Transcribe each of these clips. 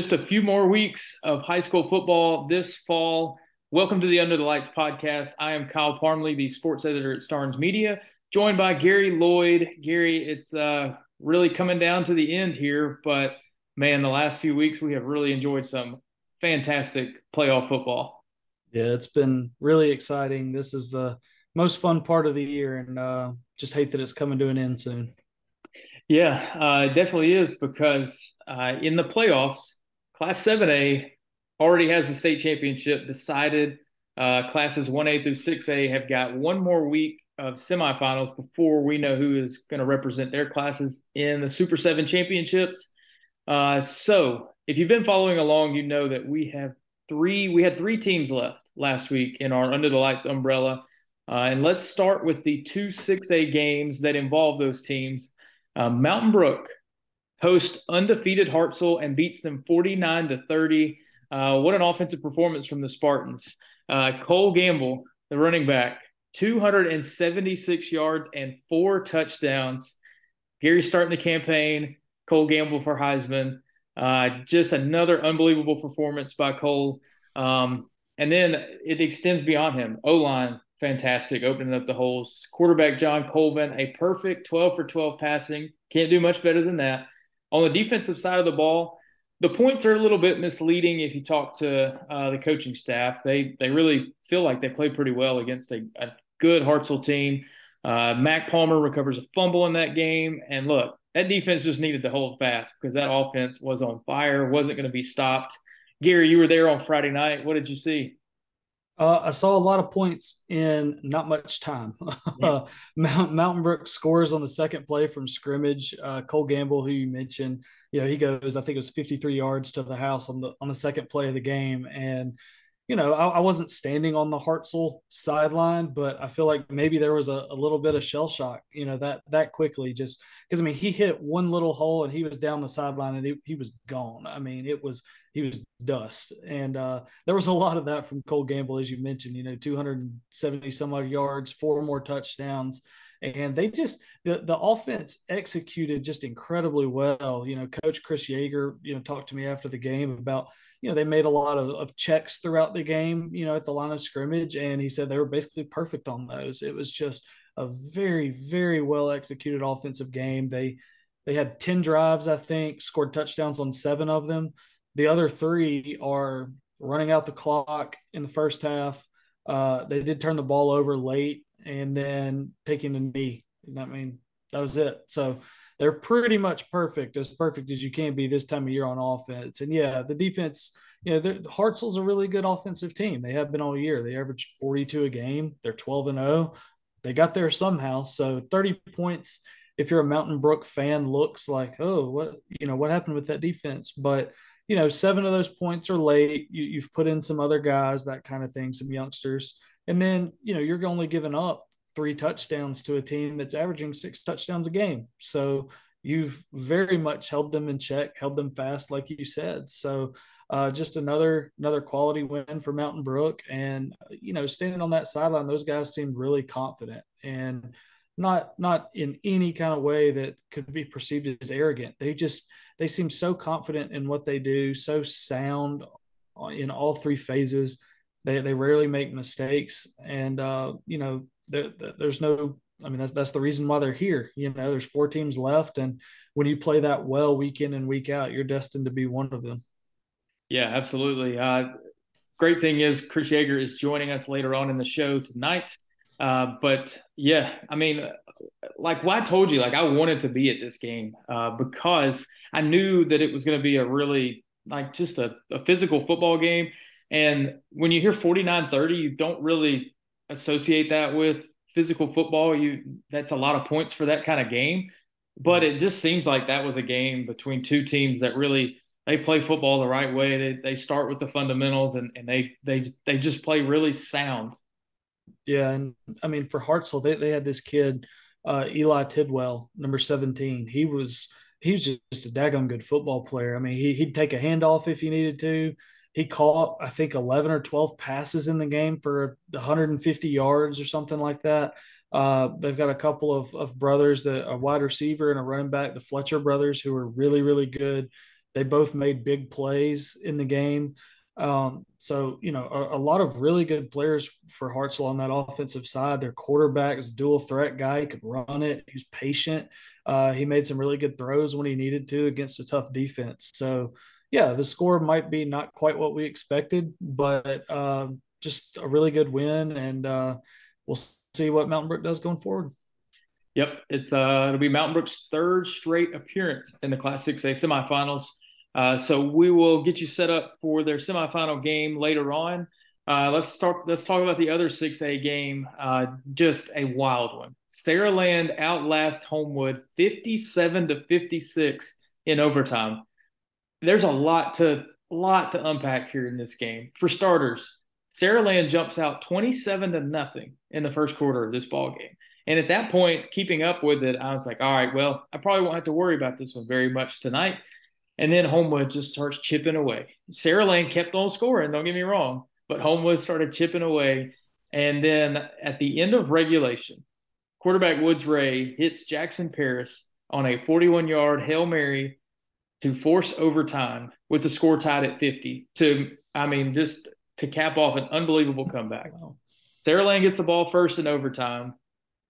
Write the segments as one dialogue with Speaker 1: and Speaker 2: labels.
Speaker 1: just a few more weeks of high school football this fall. Welcome to the Under the Lights podcast. I am Kyle Parmley, the sports editor at Starnes Media, joined by Gary Lloyd. Gary, it's uh, really coming down to the end here, but man, the last few weeks we have really enjoyed some fantastic playoff football.
Speaker 2: Yeah, it's been really exciting. This is the most fun part of the year, and uh, just hate that it's coming to an end soon.
Speaker 1: Yeah, uh, it definitely is because uh, in the playoffs, Class 7A already has the state championship decided. Uh, classes 1A through 6A have got one more week of semifinals before we know who is going to represent their classes in the Super 7 championships. Uh, so if you've been following along, you know that we have three, we had three teams left last week in our Under the Lights umbrella. Uh, and let's start with the two 6A games that involve those teams. Uh, Mountain Brook hosts undefeated Hartselle and beats them 49 to 30. Uh, what an offensive performance from the Spartans. Uh, Cole Gamble, the running back, 276 yards and four touchdowns. Gary starting the campaign. Cole Gamble for Heisman. Uh, just another unbelievable performance by Cole. Um, and then it extends beyond him. O line, fantastic, opening up the holes. Quarterback John Colvin, a perfect 12 for 12 passing. Can't do much better than that. On the defensive side of the ball, the points are a little bit misleading if you talk to uh, the coaching staff. They they really feel like they play pretty well against a, a good Hartselle team. Uh, Mac Palmer recovers a fumble in that game, and look, that defense just needed to hold fast because that offense was on fire, wasn't going to be stopped. Gary, you were there on Friday night. What did you see?
Speaker 2: Uh, I saw a lot of points in not much time. Yeah. Mount, Mountain Brook scores on the second play from scrimmage. Uh, Cole Gamble, who you mentioned, you know, he goes, I think it was 53 yards to the house on the on the second play of the game, and you know, I, I, wasn't standing on the Hartselle sideline, but I feel like maybe there was a, a little bit of shell shock, you know, that that quickly just because I mean he hit one little hole and he was down the sideline and he, he was gone. I mean, it was he was dust. And uh, there was a lot of that from Cole Gamble, as you mentioned, you know, 270 some odd yards, four more touchdowns. And they just the the offense executed just incredibly well. You know, Coach Chris Yeager, you know, talked to me after the game about you know, they made a lot of, of checks throughout the game, you know, at the line of scrimmage. And he said they were basically perfect on those. It was just a very, very well executed offensive game. They, they had 10 drives, I think, scored touchdowns on seven of them. The other three are running out the clock in the first half. Uh, they did turn the ball over late and then taking a knee. I mean, that was it. So they're pretty much perfect, as perfect as you can be this time of year on offense. And yeah, the defense, you know, Hartselle's a really good offensive team. They have been all year. They average 42 a game. They're 12 and 0. They got there somehow. So 30 points, if you're a Mountain Brook fan, looks like, oh, what, you know, what happened with that defense? But, you know, seven of those points are late. You, you've put in some other guys, that kind of thing, some youngsters. And then, you know, you're only giving up three touchdowns to a team that's averaging six touchdowns a game. So you've very much held them in check, held them fast, like you said. So uh, just another another quality win for Mountain Brook, and you know, standing on that sideline, those guys seemed really confident and not not in any kind of way that could be perceived as arrogant. They just they seem so confident in what they do, so sound in all three phases. They they rarely make mistakes, and uh, you know there, there's no I mean, that's that's the reason why they're here. You know, there's four teams left, and when you play that well week in and week out, you're destined to be one of them.
Speaker 1: Yeah, absolutely. Uh, great thing is Chris Yeager is joining us later on in the show tonight. Uh, but yeah, I mean, like well, I told you, like I wanted to be at this game uh, because I knew that it was going to be a really like just a, a physical football game. And when you hear 49 30, you don't really associate that with physical football. You that's a lot of points for that kind of game. But it just seems like that was a game between two teams that really they play football the right way. They they start with the fundamentals and, and they they they just play really sound.
Speaker 2: Yeah, and I mean for Hartselle, they, they had this kid, uh, Eli Tidwell, number 17. He was he was just, just a daggone good football player. I mean, he, he'd take a handoff if he needed to. He caught, I think, 11 or 12 passes in the game for 150 yards or something like that. Uh, they've got a couple of, of brothers, that a wide receiver and a running back, the Fletcher brothers, who are really, really good. They both made big plays in the game. Um, so, you know, a, a, lot of really good players for Hartselle on that offensive side. Their quarterback is dual threat guy. He could run it. He's patient. Uh, he made some really good throws when he needed to against a tough defense. So, yeah, the score might be not quite what we expected, but uh, just a really good win. And uh, we'll see what Mountain Brook does going forward.
Speaker 1: Yep, it's uh, it'll be Mountain Brook's third straight appearance in the Class 6A semifinals. Uh, so we will get you set up for their semifinal game later on. Uh, let's start. Let's talk about the other 6A game. Uh, just a wild one. Saraland outlasts Homewood 57 to 56 in overtime. There's a lot to lot to unpack here in this game. For starters, Saraland jumps out 27 to nothing in the first quarter of this ball game. And at that point, keeping up with it, I was like, all right, well, I probably won't have to worry about this one very much tonight and then Homewood just starts chipping away. Saraland kept on scoring, don't get me wrong, but Homewood started chipping away. And then at the end of regulation, quarterback Woods Ray hits Jackson Paris on a 41 yard Hail Mary to force overtime with the score tied at 50 to, I mean, just to cap off an unbelievable comeback. Wow. Lane gets the ball first in overtime.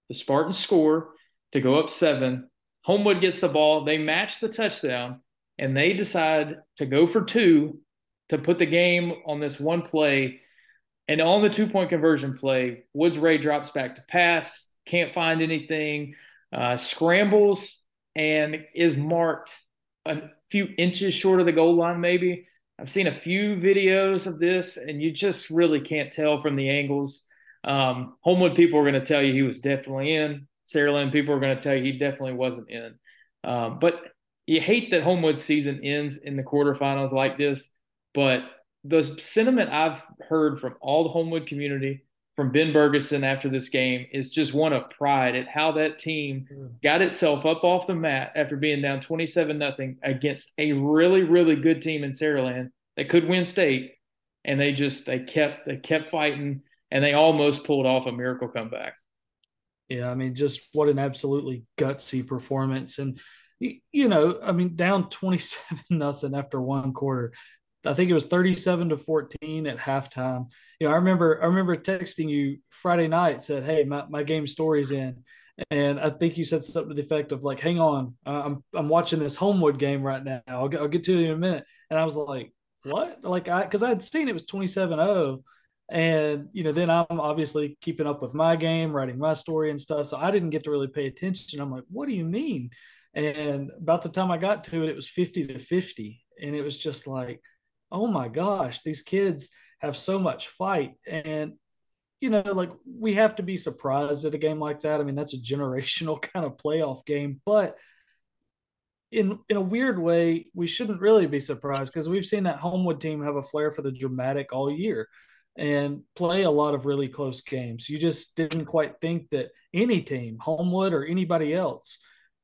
Speaker 1: The Spartans score to go up seven. Homewood gets the ball. They match the touchdown and they decide to go for two to put the game on this one play. And on the two point conversion play, Woods Ray drops back to pass, can't find anything, uh, scrambles, and is marked a few inches short of the goal line, maybe. I've seen a few videos of this, and you just really can't tell from the angles. Um, Homewood people are going to tell you he was definitely in. Saraland people are going to tell you he definitely wasn't in. Um, but you hate that Homewood's season ends in the quarterfinals like this, but the sentiment I've heard from all the Homewood community, from Ben Berguson after this game, is just one of pride at how that team mm. got itself up off the mat after being down 27 nothing against a really, really good team in Saraland that could win state. And they just they kept they kept fighting and they almost pulled off a miracle comeback.
Speaker 2: Yeah, I mean, just what an absolutely gutsy performance. And you know, I mean, down 27 nothing after one quarter. I think it was 37 to 14 at halftime. You know, I remember I remember texting you Friday night said, "Hey, my, my game story's in." And I think you said something to the effect of like, "Hang on, I'm I'm watching this Homewood game right now. I'll get, I'll get to it in a minute." And I was like, "What?" Like I cuz I had seen it was 27-0 and you know, then I'm obviously keeping up with my game, writing my story and stuff. So I didn't get to really pay attention. I'm like, "What do you mean?" And about the time I got to it, it was 50 to 50. And it was just like, oh my gosh, these kids have so much fight. And, you know, like we have to be surprised at a game like that. I mean, that's a generational kind of playoff game. But in in a weird way, we shouldn't really be surprised because we've seen that Homewood team have a flair for the dramatic all year and play a lot of really close games. You just didn't quite think that any team, Homewood or anybody else,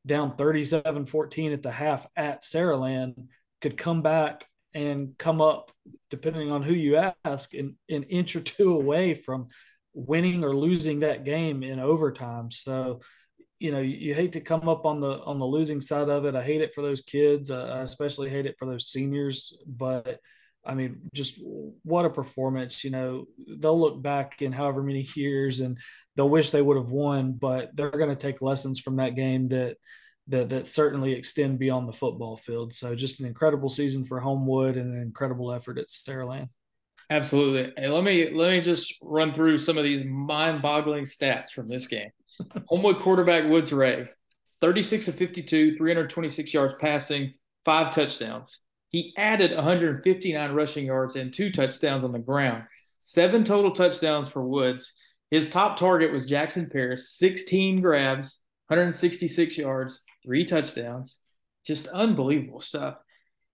Speaker 2: down 37 14 at the half at Saraland could come back and come up, depending on who you ask, an, an inch or two away from winning or losing that game in overtime. So, you know, you, you, hate to come up on the on the losing side of it. I hate it for those kids. Uh, I especially hate it for those seniors. But I mean, just what a performance! You know, they'll look back in however many years and they'll wish they would have won, but they're going to take lessons from that game that that that certainly extend beyond the football field. So just an incredible season for Homewood and an incredible effort at Saraland.
Speaker 1: Absolutely. Hey, let me let me just run through some of these mind-boggling stats from this game. Homewood quarterback Woods Ray, 36 of 52, 326 yards passing, five touchdowns. He added 159 rushing yards and two touchdowns on the ground. Seven total touchdowns for Woods. His top target was Jackson Paris, 16 grabs, 166 yards, three touchdowns, just unbelievable stuff.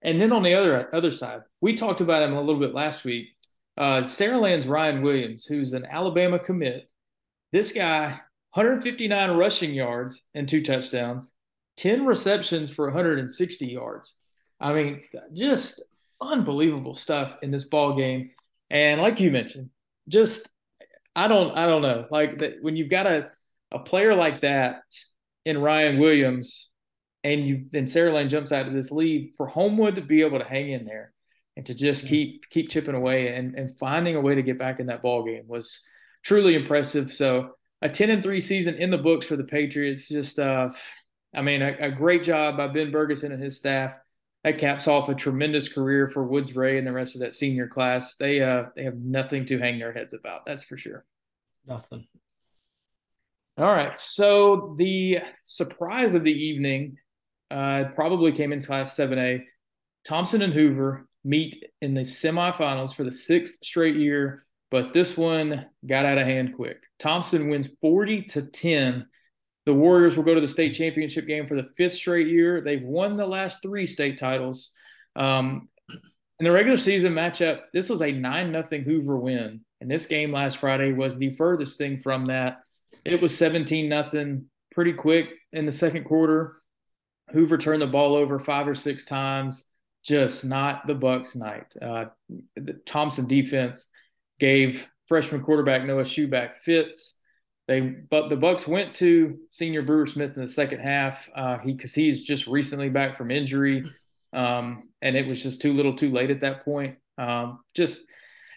Speaker 1: And then on the other other side, we talked about him a little bit last week. Uh, Saraland's Ryan Williams, who's an Alabama commit. This guy, 159 rushing yards and two touchdowns, 10 receptions for 160 yards. I mean, just unbelievable stuff in this ball game. And like you mentioned, just I don't I don't know. Like that when you've got a a player like that in Ryan Williams, and you then Saraland jumps out to this lead for Homewood to be able to hang in there and to just keep keep chipping away and and finding a way to get back in that ball game was truly impressive. So a 10 and 3 season in the books for the Patriots. Just uh I mean a, a great job by Ben Berguson and his staff. That caps off a tremendous career for Woods Ray and the rest of that senior class. They uh they have nothing to hang their heads about, that's for sure.
Speaker 2: Nothing.
Speaker 1: All right. So the surprise of the evening uh, probably came in class 7A. Thompson and Hoover meet in the semifinals for the sixth straight year, but this one got out of hand quick. Thompson wins 40 to 10. The Warriors will go to the state championship game for the fifth straight year. They've won the last three state titles. Um, in the regular season matchup, this was a 9 nothing Hoover win. And this game last Friday was the furthest thing from that. It was 17 nothing pretty quick in the second quarter. Hoover turned the ball over five or six times just not the Bucks' night. Uh, the Thompson defense gave freshman quarterback Noah Schuback fits. They but the Bucks went to senior Brewer Smith in the second half. Uh, he because he's just recently back from injury, um, and it was just too little, too late at that point. Um, just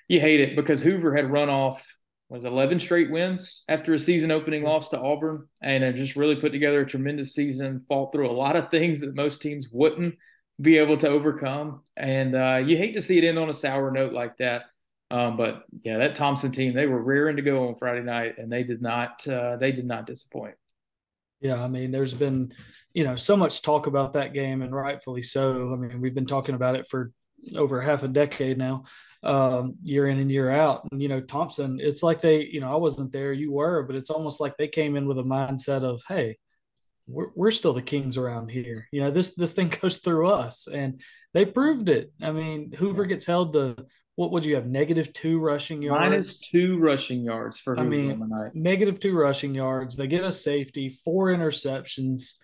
Speaker 1: you hate it because Hoover had run off was 11 straight wins after a season opening loss to Auburn, and it just really put together a tremendous season. Fought through a lot of things that most teams wouldn't be able to overcome. And uh, you hate to see it end on a sour note like that. Um, but yeah, that Thompson team, they were rearing to go on Friday night and they did not, uh, they did not disappoint.
Speaker 2: Yeah. I mean, there's been, you know, so much talk about that game and rightfully so. I mean, we've been talking about it for over half a decade now, um, year in and year out. And, you know, Thompson, it's like they, you know, I wasn't there, you were, but it's almost like they came in with a mindset of, Hey, we're, we're still the kings around here. You know, this this thing goes through us, and they proved it. I mean, Hoover gets held to what would you have negative two rushing yards
Speaker 1: minus two rushing yards for Hoover
Speaker 2: I mean negative two rushing yards. They get a safety, four interceptions.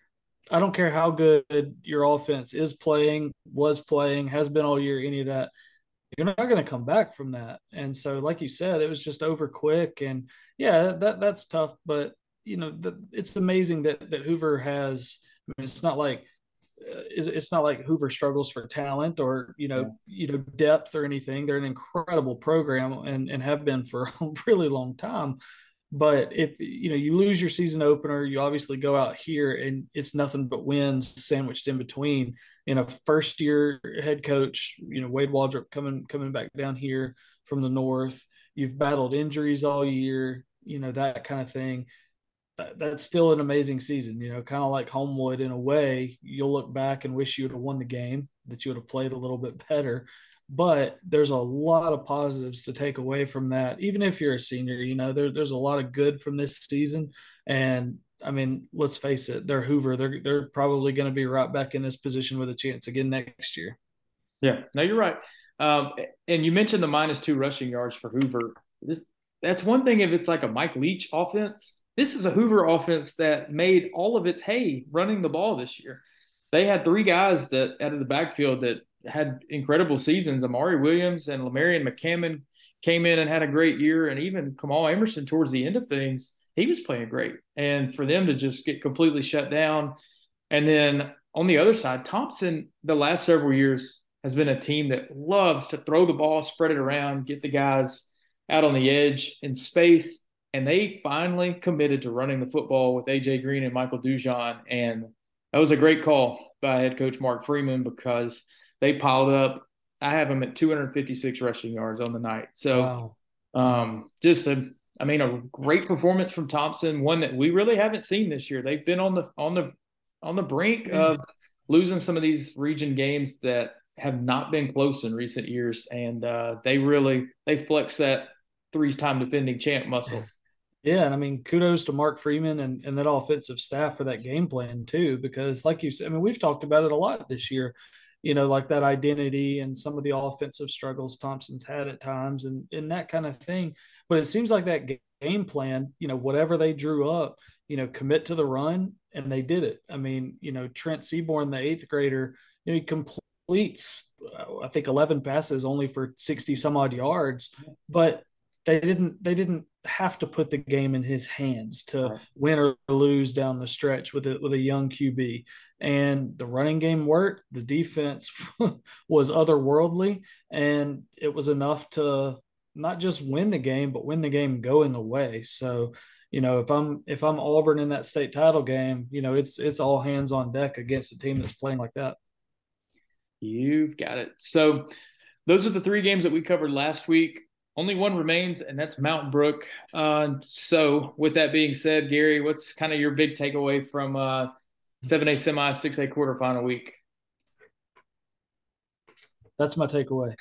Speaker 2: I don't care how good your offense is playing, was playing, has been all year, any of that. You're not going to come back from that. And so, like you said, it was just over quick. And yeah, that that's tough. But you know, the, it's amazing that that Hoover has. I mean, it's not like uh, it's not like Hoover struggles for talent or you know you know depth or anything. They're an incredible program and and have been for a really long time. But if you know you lose your season opener, you obviously go out here and it's nothing but wins sandwiched in between. In a first year head coach, you know Wade Waldrop coming coming back down here from the north. You've battled injuries all year, you know that kind of thing that's still an amazing season. You know, kind of like Homewood in a way. You'll look back and wish you would have won the game, that you would have played a little bit better. But there's a lot of positives to take away from that. Even if you're a senior, you know, there, there's a lot of good from this season. And I mean, let's face it, they're Hoover. They're they're probably going to be right back in this position with a chance again next year.
Speaker 1: Yeah, no, you're right. Um, and you mentioned the minus two rushing yards for Hoover. This that's one thing if it's like a Mike Leach offense this is a Hoover offense that made all of its hay running the ball this year. They had three guys that out of the backfield that had incredible seasons. Amari Williams and Lemarion McCammon came in and had a great year, and even Kamal Emerson towards the end of things, he was playing great. And for them to just get completely shut down, and then on the other side, Thompson, the last several years has been a team that loves to throw the ball, spread it around, get the guys out on the edge in space and they finally committed to running the football with AJ Green and Michael Dujon, and that was a great call by head coach Mark Freeman because they piled up. I have them at 256 rushing yards on the night. So, wow. um, just a, I mean, a great performance from Thompson, one that we really haven't seen this year. They've been on the on the on the brink mm. of losing some of these region games that have not been close in recent years, and uh, they really they flex that three-time defending champ muscle.
Speaker 2: Yeah, and I mean, kudos to Mark Freeman and, and that offensive staff for that game plan too, because like you said, I mean, we've talked about it a lot this year, you know, like that identity and some of the offensive struggles Thompson's had at times and, and that kind of thing. But it seems like that game plan, you know, whatever they drew up, you know, commit to the run and they did it. I mean, you know, Trent Seaborn, the eighth grader, you know, he completes, I think, 11 passes only for 60 some odd yards, but they didn't they didn't have to put the game in his hands to right. win or lose down the stretch with a, with a young QB. And the running game worked. The defense was otherworldly, and it was enough to not just win the game, but win the game going away. So, you know, if I'm if I'm Auburn in that state title game, you know, it's it's all hands on deck against a team that's playing like that.
Speaker 1: You've got it. So those are the three games that we covered last week. Only one remains, and that's Mountain Brook. Uh, so, with that being said, Gary, what's kind of your big takeaway from uh, 7A semi, 6A quarterfinal week?
Speaker 2: That's my takeaway.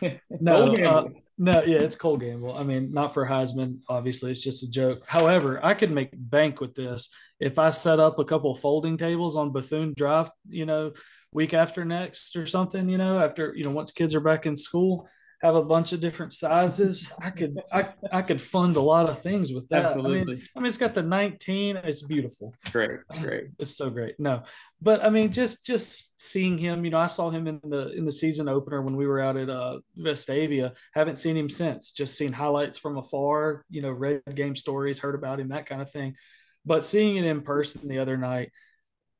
Speaker 2: no, uh, no, yeah, it's Cole Gamble. I mean, not for Heisman, obviously. It's just a joke. However, I could make bank with this if I set up a couple folding tables on Bethune Drive, you know, week after next or something, you know, after, you know, once kids are back in school, have a bunch of different sizes. I could I, I could fund a lot of things with that. Absolutely. I mean, I mean, it's got the 19. It's beautiful.
Speaker 1: Great. Great.
Speaker 2: It's so great. No, but I mean, just just seeing him, you know, I saw him in the in the season opener when we were out at uh, Vestavia. Haven't seen him since. Just seen highlights from afar. You know, read game stories, heard about him, that kind of thing. But seeing it in person the other night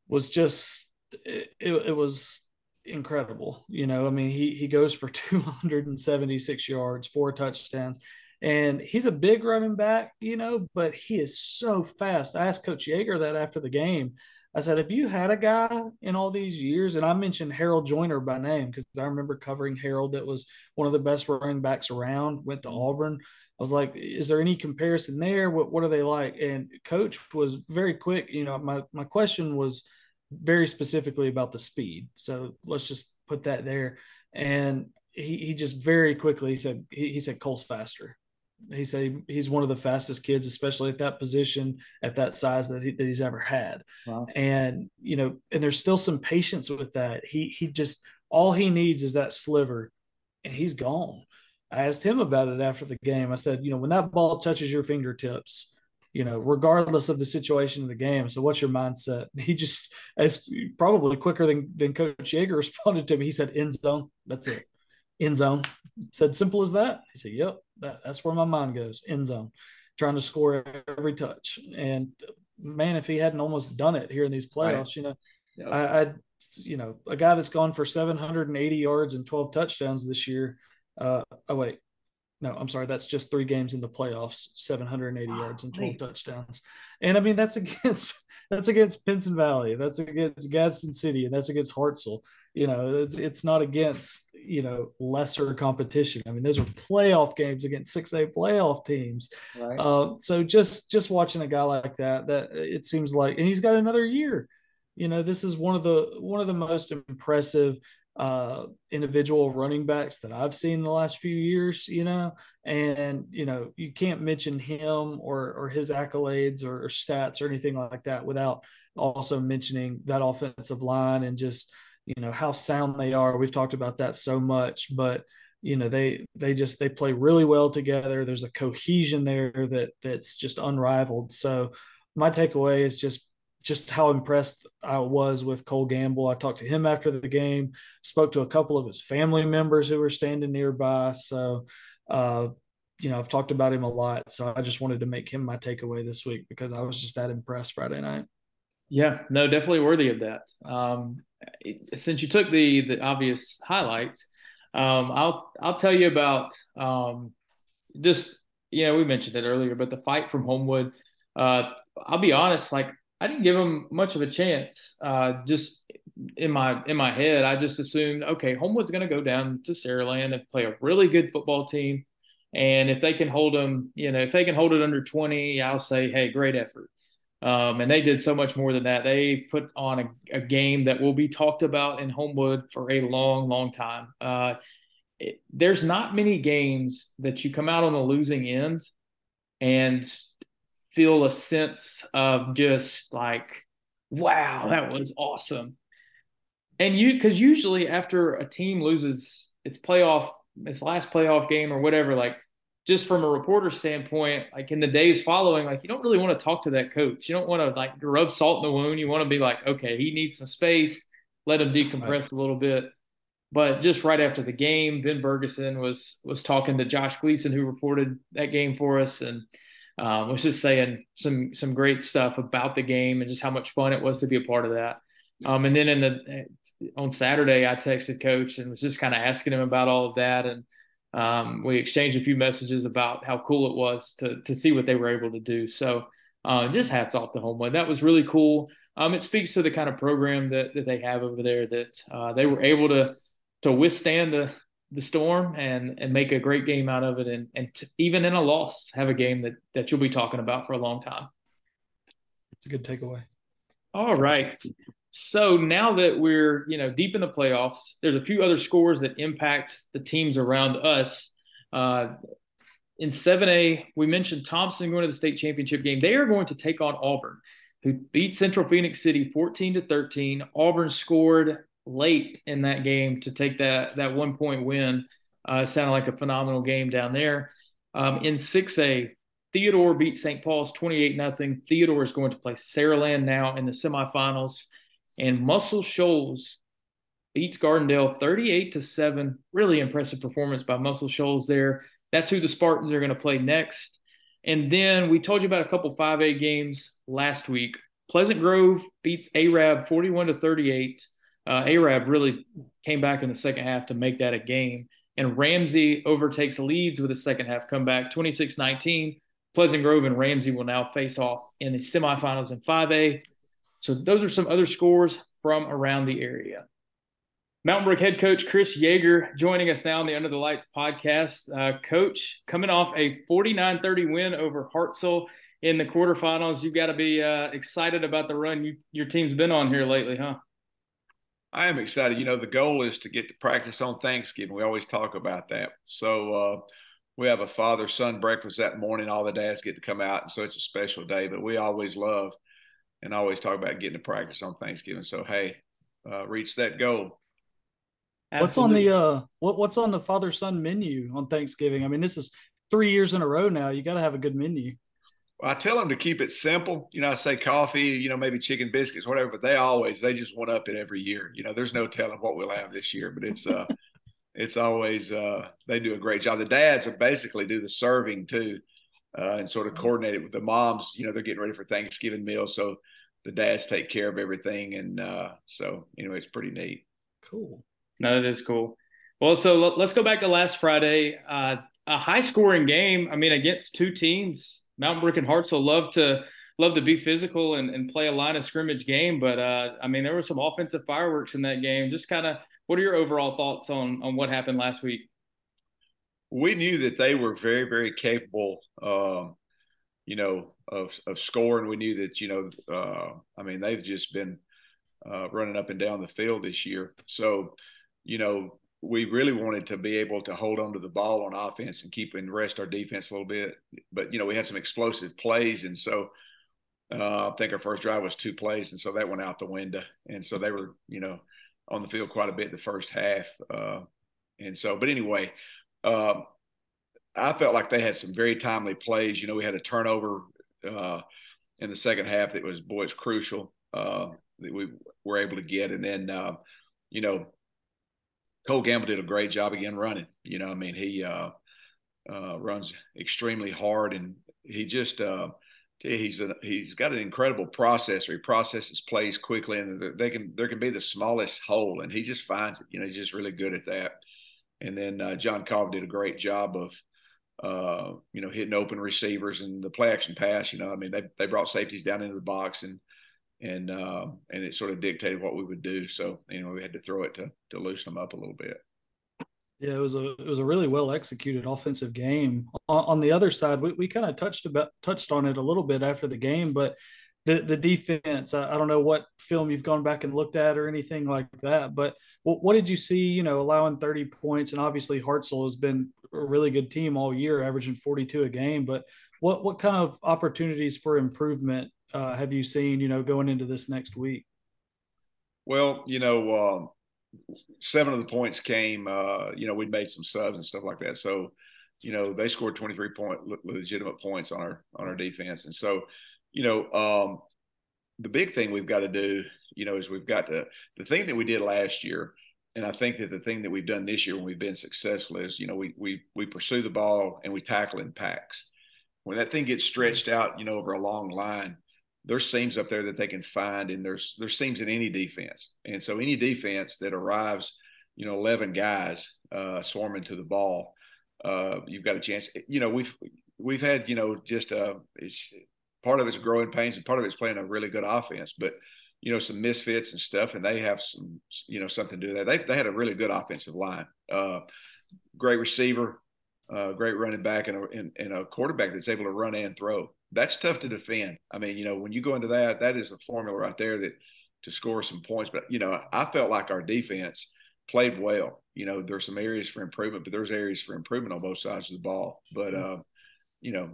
Speaker 2: was just it, it, it was incredible. You know, I mean, he he goes for 276 yards, four touchdowns, and he's a big running back, you know, but he is so fast. I asked Coach Yeager that after the game. I said, if you had a guy in all these years, and I mentioned Harold Joiner by name because I remember covering Harold that was one of the best running backs around, went to Auburn. I was like, is there any comparison there? What what are they like? And coach was very quick. You know, my my question was, very specifically about the speed. So let's just put that there. And he, he just very quickly he said he, he said Cole's faster. He said he's one of the fastest kids, especially at that position, at that size that, he, that he's ever had. Wow. And you know, and there's still some patience with that. He he just all he needs is that sliver, and he's gone. I asked him about it after the game. I said, you know, when that ball touches your fingertips, you know, regardless of the situation of the game. So what's your mindset? He just as probably quicker than than Coach Yeager responded to me. He said end zone. That's it. End zone. Said simple as that. He said, Yep, that, that's where my mind goes. End zone. Trying to score every touch. And man, if he hadn't almost done it here in these playoffs, right. you know, yep. I, I you know, a guy that's gone for 780 yards and 12 touchdowns this year. Uh, oh wait, no, I'm sorry, that's just three games in the playoffs, 780 yards and 12 touchdowns. And I mean, that's against that's against Pinson Valley, that's against Gadsden City, and that's against Hartselle. You know, it's it's not against you know lesser competition. I mean, those are playoff games against six A playoff teams. Right. Uh, so just just watching a guy like that, that it seems like, and he's got another year. You know, this is one of the one of the most impressive uh, individual running backs that I've seen the last few years, you know, and you know you can't mention him or or his accolades or, or, stats or anything like that without also mentioning that offensive line and just you know how sound they are. We've talked about that so much, but you know they they just they play really well together. There's a cohesion there that that's just unrivaled. So my takeaway is just just how impressed I was with Cole Gamble. I talked to him after the game, spoke to a couple of his family members who were standing nearby. So, uh, you know, I've talked about him a lot. So I just wanted to make him my takeaway this week because I was just that impressed Friday night.
Speaker 1: Yeah, no, definitely worthy of that. Um, since you took the the obvious highlight, um, I'll I'll tell you about um, just you know we mentioned it earlier, but the fight from Homewood. Uh, I'll be honest, like I didn't give him much of a chance. Uh, just in my in my head, I just assumed, okay, Homewood's going to go down to Saraland and play a really good football team, and if they can hold them, you know, if they can hold it under twenty, I'll say, hey, great effort. Um, and they did so much more than that. They put on a, a, game that will be talked about in Homewood for a long, long time. Uh, it, there's not many games that you come out on the losing end and feel a sense of just like, wow, that was awesome. And you, because usually after a team loses its playoff, its last playoff game or whatever, like just from a reporter standpoint, like in the days following, like you don't really want to talk to that coach. You don't want to like rub salt in the wound. You want to be like, okay, he needs some space, let him decompress right. a little bit. But just right after the game, Ben Berguson was was talking to Josh Gleason, who reported that game for us, and um, was just saying some some great stuff about the game and just how much fun it was to be a part of that. Um, and then in the on Saturday, I texted Coach and was just kind of asking him about all of that, and um, we exchanged a few messages about how cool it was to to see what they were able to do. So uh, just hats off to Homewood. That was really cool. Um, it speaks to the kind of program that, that they have over there that uh, they were able to to withstand the the storm and and make a great game out of it and and t- even in a loss have a game that that you'll be talking about for a long time.
Speaker 2: It's a good takeaway.
Speaker 1: All right. So now that we're you know deep in the playoffs, there's a few other scores that impact the teams around us. Uh, in 7A, we mentioned Thompson going to the state championship game. They are going to take on Auburn, who beat Central Phoenix City 14 to 13. Auburn scored late in that game to take that that one point win. Uh, sounded like a phenomenal game down there. Um, in 6A, Theodore beat St. Paul's 28 0. Theodore is going to play Saraland now in the semifinals. And Muscle Shoals beats Gardendale 38 to 7. Really impressive performance by Muscle Shoals there. That's who the Spartans are going to play next. And then we told you about a couple 5A games last week. Pleasant Grove beats Arab 41 to 38 uh, Arab really came back in the second half to make that a game. And Ramsey overtakes Leeds with a second half comeback, 26 19. Pleasant Grove and Ramsey will now face off in the semifinals in 5A. So those are some other scores from around the area. Mountain Brook head coach Chris Yeager joining us now on the Under the Lights podcast. Uh, coach, coming off a 49 30 win over Hartselle in the quarterfinals, you've got to be uh, excited about the run you, your team's been on here lately, huh?
Speaker 3: I am excited. You know, the goal is to get to practice on Thanksgiving. We always talk about that. So uh, we have a father son breakfast that morning. All the dads get to come out, and so it's a special day. But we always love and always talk about getting to practice on Thanksgiving. So hey, uh, reach that goal.
Speaker 2: Absolutely. What's on the uh what what's on the father son menu on Thanksgiving? I mean, this is three years in a row now. You got to have a good menu.
Speaker 3: I tell them to keep it simple. You know, I say coffee, you know, maybe chicken biscuits, whatever, but they always, they just want up it every year. You know, there's no telling what we'll have this year, but it's, uh, it's always, uh, they do a great job. The dads are basically do the serving too, uh, and sort of coordinate it with the moms. You know, they're getting ready for Thanksgiving meal. So the dads take care of everything. And, uh, so anyway, it's pretty neat.
Speaker 2: Cool.
Speaker 1: No, that is cool. Well, so let's go back to last Friday. Uh, a high scoring game. I mean, against two teams Mountain Brook and Hartselle love to love to be physical and, and play a line of scrimmage game. But uh, I mean, there were some offensive fireworks in that game. Just kind of, what are your overall thoughts on on what happened last week?
Speaker 3: We knew that they were very, very capable. Um, you know, of of scoring. We knew that you know, uh, I mean, they've just been uh, running up and down the field this year. So, you know, we really wanted to be able to hold on to the ball on offense and keep and rest our defense a little bit. But you know, we had some explosive plays, and so uh, I think our first drive was two plays, and so that went out the window. And so they were, you know, on the field quite a bit the first half. Uh, and so, but anyway, uh, I felt like they had some very timely plays. You know, we had a turnover uh, in the second half that was, boy, it's crucial uh, that we were able to get. And then, uh, you know, Cole Gamble did a great job again running. You know, I mean, he uh, uh, runs extremely hard, and he just uh, he's a, he's got an incredible processor. He processes plays quickly, and they can there can be the smallest hole, and he just finds it. You know, he's just really good at that. And then uh, John Cobb did a great job of uh, you know hitting open receivers and the play action pass. You know, I mean, they they brought safeties down into the box and and uh, and it sort of dictated what we would do. So you know we had to throw it to to loosen them up a little bit.
Speaker 2: Yeah, it was a it was a really well executed offensive game. On, on the other side, we, we kind of touched about touched on it a little bit after the game, but the the defense. I, I, don't know what film you've gone back and looked at or anything like that, but what, what did you see? You know, allowing thirty points, and obviously Hartselle has been a really good team all year, averaging forty two a game. But what what kind of opportunities for improvement uh, have you seen, you know, going into this next week?
Speaker 3: Well, you know, um, seven of the points came, uh, you know, we made some subs and stuff like that. So, you know, they scored 23 point legitimate points on our, on our defense. And so, you know, um, the big thing we've got to do, you know, is we've got to, the thing that we did last year and I think that the thing that we've done this year when we've been successful is, you know, we we we pursue the ball and we tackle in packs. When that thing gets stretched out, you know, over a long line, there's seams up there that they can find, and there's there's seams in any defense. And so any defense that arrives, you know, 11 guys uh, swarming to the ball, uh, you've got a chance. You know, we've we've had, you know, just uh, it's part of it's growing pains, and part of it's playing a really good offense, but you know, some misfits and stuff, and they have some, you know, something to do that. They they had a really good offensive line, uh, great receiver, uh, great running back, and a, and, and a quarterback that's able to run and throw. That's tough to defend. I mean, you know, when you go into that, that is a formula right there that to score some points. But you know, I felt like our defense played well. You know, there's some areas for improvement, but there's areas for improvement on both sides of the ball. But uh, you know,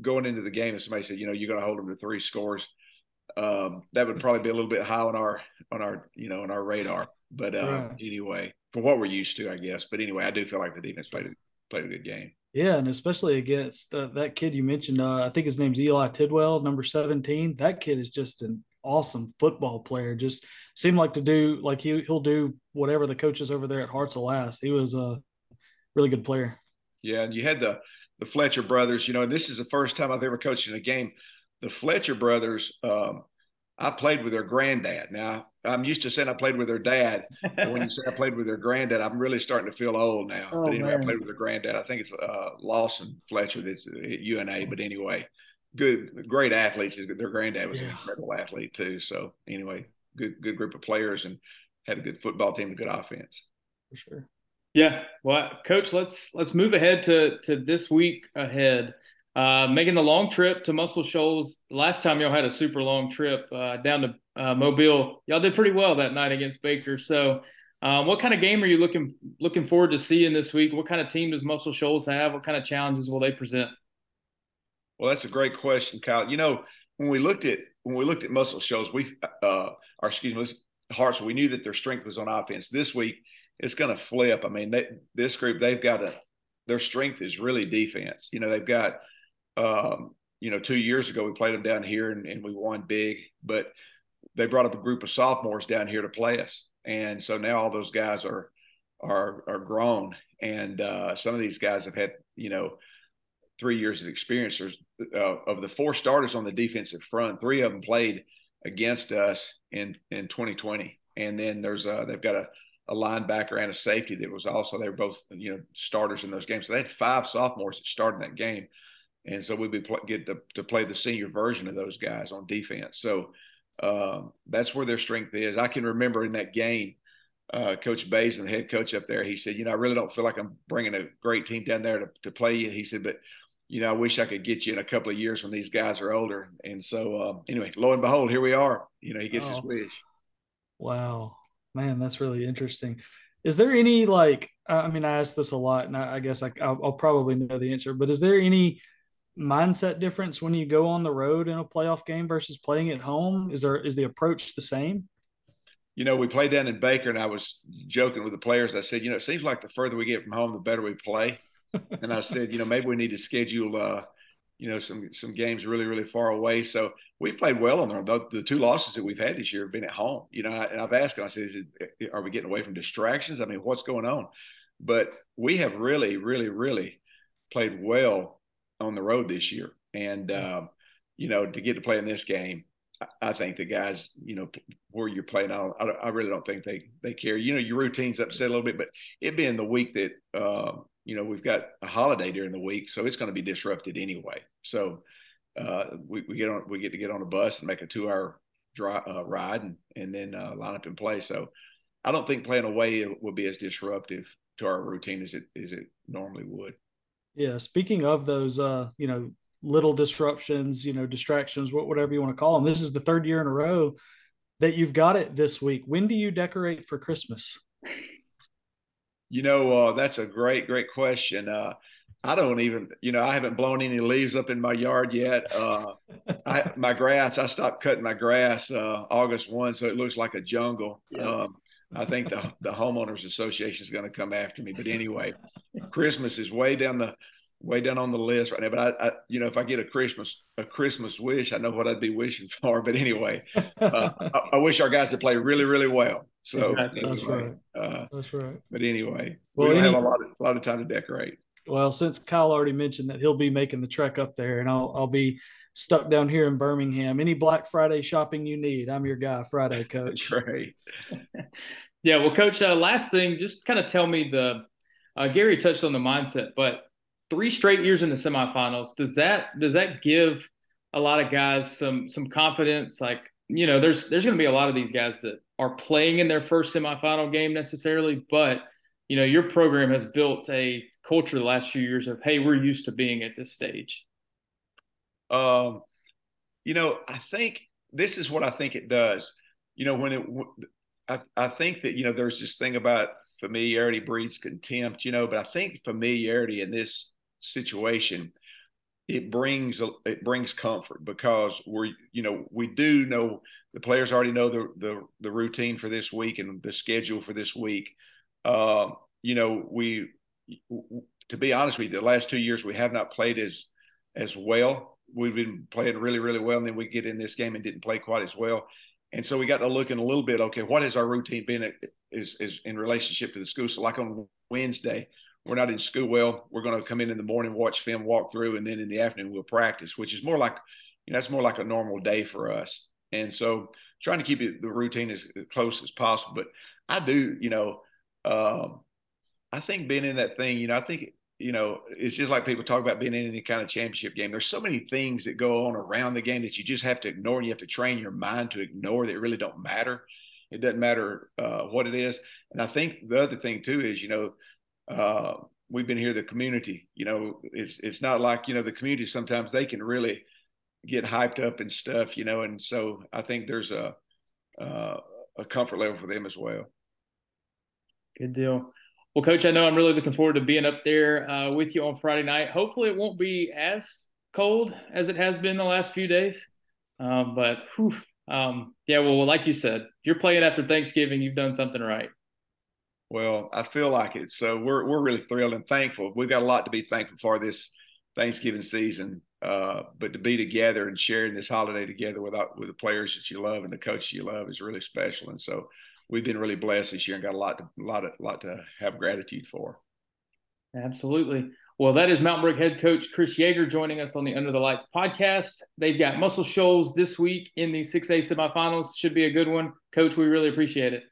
Speaker 3: going into the game, if somebody said, you know, you're going to hold them to three scores um, that would probably be a little bit high on our on our you know on our radar. But uh, right. anyway, for what we're used to, I guess. But anyway, I do feel like the defense played played a good game.
Speaker 2: Yeah, and especially against uh, that kid you mentioned. Uh, I think his name's Eli Tidwell, number seventeen. That kid is just an awesome football player. Just seemed like to do like he he'll do whatever the coaches over there at Hartselle ask. He was a really good player.
Speaker 3: Yeah, and you had the the Fletcher brothers. You know, this is the first time I've ever coached in a game the Fletcher brothers, um, I played with their granddad. Now I'm used to saying I played with their dad. But when you say I played with their granddad, I'm really starting to feel old now. Oh, but anyway, man. I played with their granddad. I think it's uh, Lawson Fletcher that's at UNA. But anyway, good, great athletes. Their granddad was yeah. an incredible athlete too. So anyway, good, good group of players and had a good football team, a good offense.
Speaker 2: For sure.
Speaker 1: Yeah. Well, coach, let's let's move ahead to to this week ahead. Uh, making the long trip to Muscle Shoals. Last time y'all had a super long trip uh, down to uh, Mobile, y'all did pretty well that night against Baker. So, um, what kind of game are you looking looking forward to seeing this week? What kind of team does Muscle Shoals have? What kind of challenges will they present?
Speaker 3: Well, that's a great question, Kyle. You know, when we looked at when we looked at Muscle Shoals, we uh, or excuse me, Hartselle, we knew that their strength was on offense. This week, it's going to flip. I mean, they, this group they've got a their strength is really defense. You know, they've got um, you know, two years ago we played them down here and, and, we won big, but they brought up a group of sophomores down here to play us, and so now all those guys are are are grown, and uh, some of these guys have had you know three years of experience. Uh, of the four starters on the defensive front, three of them played against us in in 2020, and then there's uh, they've got a a linebacker and a safety that was also they were both you know starters in those games. So they had five sophomores that started that game and so we would be get to, to play the senior version of those guys on defense. So um, that's where their strength is. I can remember in that game, uh, Coach Bays and the head coach up there, he said, you know, I really don't feel like I'm bringing a great team down there to, to play you. He said, but you know, I wish I could get you in a couple of years when these guys are older. And so, um, anyway, lo and behold, here we are. You know, he gets oh. his wish.
Speaker 2: Wow, man, that's really interesting. Is there any like? I mean, I asked this a lot, and I, I guess I, I'll, I'll probably know the answer. But is there any mindset difference when you go on the road in a playoff game versus playing at home? Is there is the approach the same?
Speaker 3: You know, we played down in Baker, and I was joking with the players. I said, you know, it seems like the further we get from home, the better we play. and I said, you know, maybe we need to schedule, uh, you know, some some games really really far away. So we've played well on. The, the two losses that we've had this year have been at home. You know, and I've asked them. I said, it, are we getting away from distractions? I mean, what's going on? But we have really, really, really played well on the road this year. And, um, you know, to get to play in this game, I think the guys, you know, where you're playing, I, I really don't think they they care. You know, your routine's upset a little bit, but it being the week that, uh, you know, we've got a holiday during the week, so it's going to be disrupted anyway. So uh, we, we get on, we get to get on a bus and make a two hour drive uh, ride and and then uh, line up and play. So I don't think playing away will be as disruptive to our routine as it as it normally would.
Speaker 2: Yeah. Speaking of those, uh, you know, little disruptions, you know, distractions, whatever you want to call them. This is the third year in a row that you've got it this week. When do you decorate for Christmas?
Speaker 3: You know, uh, that's a great, great question. Uh, I don't even, you know, I haven't blown any leaves up in my yard yet. Uh, I, my grass, I stopped cutting my grass uh, August 1, so it looks like a jungle. Yeah. Um, I think the, the homeowners association is going to come after me. But anyway, Christmas is way down the way down on the list right now. But I, I, you know, if I get a Christmas a Christmas wish, I know what I'd be wishing for. But anyway, uh, I, I, wish our guys had played really, really well. So
Speaker 2: that's anyway, right. Uh, that's right.
Speaker 3: But anyway, well, we any, have a lot of a lot of time to decorate.
Speaker 2: Well, since Kyle already mentioned that he'll be making the trek up there, and I'll I'll be stuck down here in Birmingham. Any Black Friday shopping you need, I'm your guy. Friday, Coach.
Speaker 3: Right.
Speaker 1: yeah. Well, Coach. Uh, last thing, just kind of tell me the. Uh, Gary touched on the mindset, but three straight years in the semifinals does that does that give a lot of guys some some confidence? Like you know, there's there's going to be a lot of these guys that are playing in their first semifinal game necessarily, but you know, your program has built a culture the last few years of hey, we're used to being at this stage.
Speaker 3: Um, you know, I think this is what I think it does. You know, when it, I, I think that you know, there's this thing about familiarity breeds contempt. You know, but I think familiarity in this situation it brings it brings comfort because we're you know we do know the players already know the the, the routine for this week and the schedule for this week. Uh, you know we to be honest with you, the last two years we have not played as as well. We've been playing really really well, and then we get in this game and didn't play quite as well. And so we got to look in a little bit. Okay, what has our routine been is is in relationship to the school? So like on Wednesday, we're not in school well we're going to come in in the morning watch film walk through and then in the afternoon we'll practice which is more like you know that's more like a normal day for us and so trying to keep it the routine as close as possible but i do you know um, i think being in that thing you know i think you know it's just like people talk about being in any kind of championship game. There's so many things that go on around the game that you just have to ignore. And you have to train your mind to ignore that really don't matter. It doesn't matter uh, what it is. And i think the other thing too is you know uh, we've been here the community you know it's it's not like you know the community sometimes they can really get hyped up and stuff you know and so i think there's a uh, a comfort level for them as well.
Speaker 1: Good deal well coach i know i'm really looking forward to being up there uh, with you on friday night hopefully it won't be as cold as it has been the last few days uh, but whew, um, yeah well like you said you're playing after thanksgiving you've done something right
Speaker 3: well, I feel like it. So we're we're really thrilled and thankful. We've got a lot to be thankful for this Thanksgiving season. Uh, but to be together and sharing this holiday together with with the players that you love and the coaches you love is really special. And so we've been really blessed this year and got a lot to lot of, lot to have gratitude for.
Speaker 1: Absolutely. Well, that is Mountain Brook head coach Chris Yeager joining us on the Under the Lights podcast. They've got Muscle Shoals this week in the 6A semifinals. Should be a good one. Coach, we really appreciate it.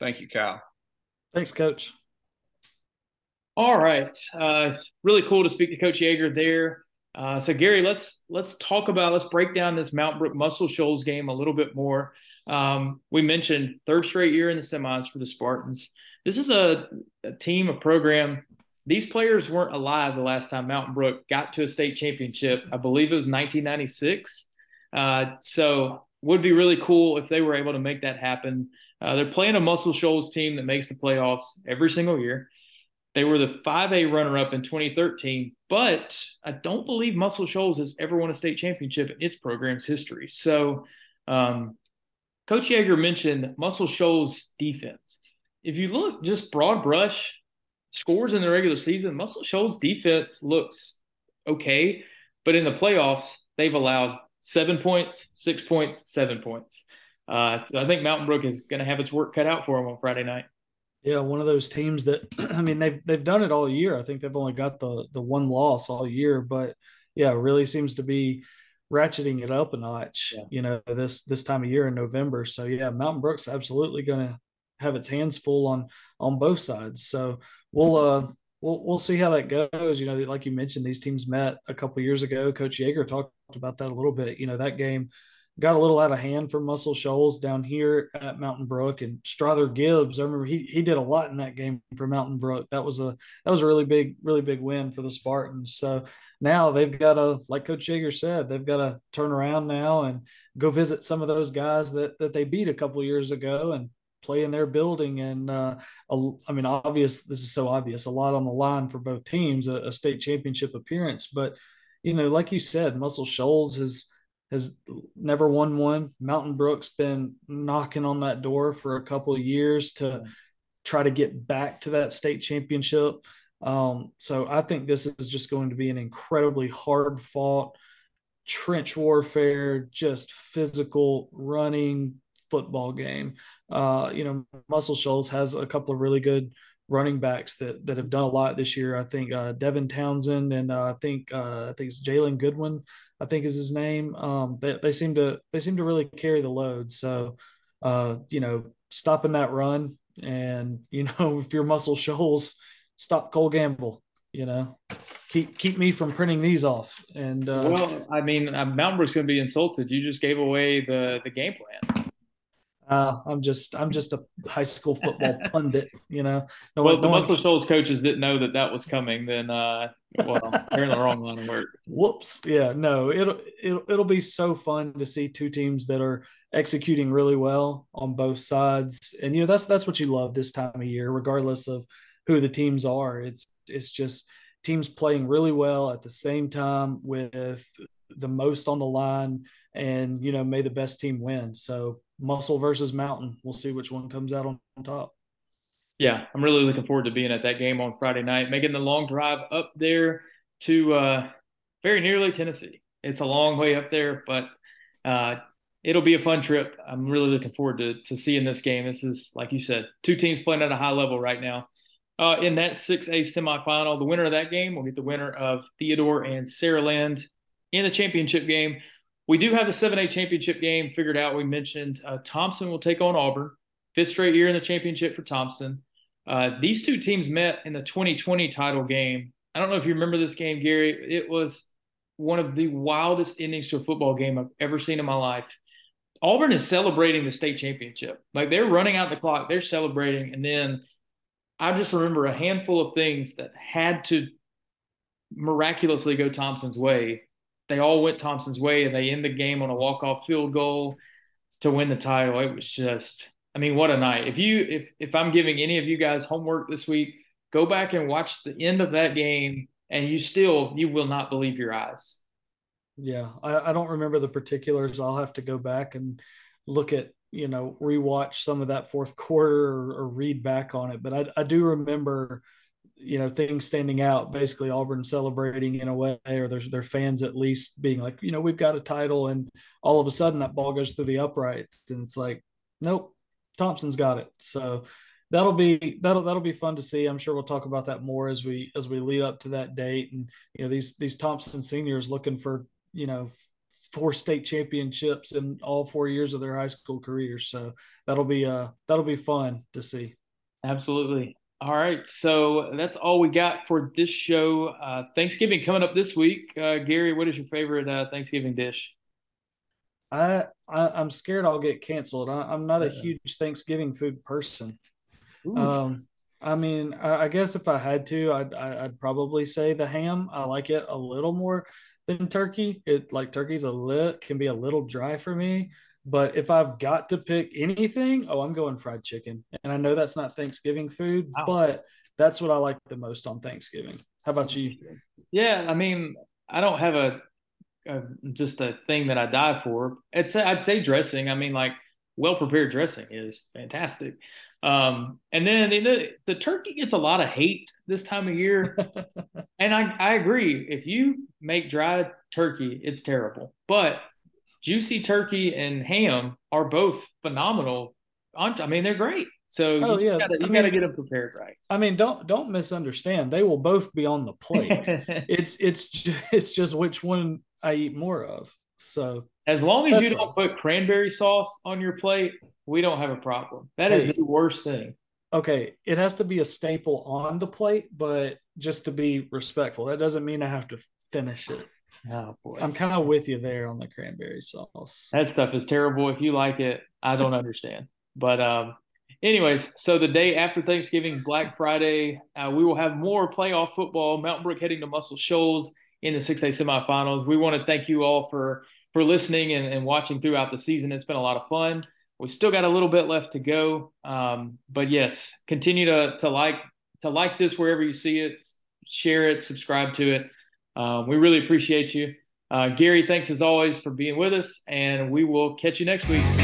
Speaker 3: Thank you, Kyle.
Speaker 2: Thanks, Coach.
Speaker 1: All right, uh, it's really cool to speak to Coach Yeager there. Uh, so Gary, let's let's talk about let's break down this Mountain Brook Muscle Shoals game a little bit more. Um, we mentioned third straight year in the semis for the Spartans. This is a, a team, a program. These players weren't alive the last time Mountain Brook got to a state championship. I believe it was 1996. Uh, so would be really cool if they were able to make that happen. Uh, they're playing a Muscle Shoals team that makes the playoffs every single year. They were the 5A runner up in 2013, but I don't believe Muscle Shoals has ever won a state championship in its program's history. So, um, Coach Yeager mentioned Muscle Shoals defense. If you look just broad brush scores in the regular season, Muscle Shoals defense looks okay, but in the playoffs, they've allowed seven points, six points, seven points. Uh, so I think Mountain Brook is going to have its work cut out for them on Friday night.
Speaker 2: Yeah, one of those teams that I mean they've they've done it all year. I think they've only got the the one loss all year, but yeah, really seems to be ratcheting it up a notch. Yeah. You know this this time of year in November. So yeah, Mountain Brook's absolutely going to have its hands full on on both sides. So we'll uh we'll we'll see how that goes. You know, like you mentioned, these teams met a couple years ago. Coach Yeager talked about that a little bit. You know, that game got a little out of hand for Muscle Shoals down here at Mountain Brook and Strother Gibbs. I remember he he did a lot in that game for Mountain Brook. That was a that was a really big really big win for the Spartans. So now they've got to like Coach Yeager said they've got to turn around now and go visit some of those guys that that they beat a couple years ago and play in their building and uh, a, I mean obvious this is so obvious a lot on the line for both teams a, a state championship appearance but you know like you said Muscle Shoals has has never won one. Mountain Brook's been knocking on that door for a couple of years to try to get back to that state championship. Um, so I think this is just going to be an incredibly hard fought trench warfare, just physical running football game. Uh, you know, Muscle Shoals has a couple of really good running backs that that have done a lot this year. I think uh, Devin Townsend and uh, I think uh, I think it's Jalen Goodwin. I think is his name. Um, they, they seem to they seem to really carry the load. So, uh, you know, stopping that run and you know if you're Muscle Shoals, stop Cole Gamble. You know, keep keep me from printing these off. And uh,
Speaker 1: well, I mean, uh, Mountain Brook's going to be insulted. You just gave away the the game plan.
Speaker 2: Uh, I'm just I'm just a high school football pundit, you know.
Speaker 1: No well, one, the no Muscle one... Shoals coaches didn't know that that was coming. Then, uh, well, they're in the wrong line of work.
Speaker 2: Whoops. Yeah. No. It'll it'll it'll be so fun to see two teams that are executing really well on both sides, and you know that's that's what you love this time of year, regardless of who the teams are. It's it's just teams playing really well at the same time with the most on the line, and you know may the best team win. So muscle versus mountain. We'll see which one comes out on, top.
Speaker 1: Yeah, I'm really looking forward to being at that game on Friday night, making the long drive up there to uh, very nearly Tennessee. It's a long way up there, but uh, it'll be a fun trip. I'm really looking forward to, to seeing this game. This is, like you said, two teams playing at a high level right now. Uh, in that 6A semifinal, the winner of that game will get the winner of Theodore and Saraland in the championship game. We do have the 7A championship game figured out. We mentioned uh, Thompson will take on Auburn, fifth straight year in the championship for Thompson. Uh, these two teams met in the 2020 title game. I don't know if you remember this game, Gary. It was one of the wildest endings to a football game I've ever seen in my life. Auburn is celebrating the state championship. Like they're running out the clock, they're celebrating. And then I just remember a handful of things that had to miraculously go Thompson's way they all went Thompson's way, and they end the game on a walk off field goal to win the title. It was just, I mean, what a night! If you if if I'm giving any of you guys homework this week, go back and watch the end of that game, and you still you will not believe your eyes.
Speaker 2: Yeah, I, I don't remember the particulars. I'll have to go back and look at you know rewatch some of that fourth quarter or, or read back on it. But I, I do remember you know things standing out basically auburn celebrating in a way or there's their fans at least being like you know we've got a title and all of a sudden that ball goes through the uprights and it's like nope thompson's got it. So that'll be that'll that'll be fun to see. I'm sure we'll talk about that more as we as we lead up to that date. And you know these these thompson seniors looking for you know four state championships in all four years of their high school careers so that'll be uh that'll be fun to see.
Speaker 1: Absolutely all right, so that's all we got for this show. Uh, Thanksgiving coming up this week. Uh, Gary, what is your favorite uh, Thanksgiving dish?
Speaker 2: I, I am scared I'll get canceled. I, am not a huge Thanksgiving food person. Ooh. Um, I mean, I, I, guess if I had to, I'd I'd probably say the ham. I like it a little more than turkey. It like turkey's a lit can be a little dry for me. But if I've got to pick anything, oh, I'm going fried chicken. And I know that's not Thanksgiving food, wow. but that's what I like the most on Thanksgiving. How about you?
Speaker 1: Yeah, I mean, I don't have a, a just a thing that I die for. It's I'd say dressing. I mean, like well prepared dressing is fantastic. Um, and then the, the turkey gets a lot of hate this time of year. and I, I agree. If you make dried turkey, it's terrible. But juicy turkey and ham are both phenomenal. I mean, they're great. So oh, you yeah. gotta, you gotta get them prepared right.
Speaker 2: I mean, don't don't misunderstand. They will both be on the plate. it's it's just, it's just which one I eat more of. So
Speaker 1: as long as you don't a, put cranberry sauce on your plate, we don't have a problem. That hey, is the worst thing.
Speaker 2: Okay, it has to be a staple on the plate, but just to be respectful, that doesn't mean I have to finish it. Oh boy. I'm kind of with you there on the cranberry sauce.
Speaker 1: That stuff is terrible. If you like it, I don't understand. But um anyways, so the day after Thanksgiving, Black Friday, uh, we will have more playoff football. Mountain Brook heading to Muscle Shoals in the 6A semifinals. We want to thank you all for for listening and, and watching throughout the season. It's been a lot of fun. We still got a little bit left to go. Um, but yes, continue to to like to like this wherever you see it, share it, subscribe to it. Um, we really appreciate you. Uh, Gary, thanks as always for being with us, and we will catch you next week.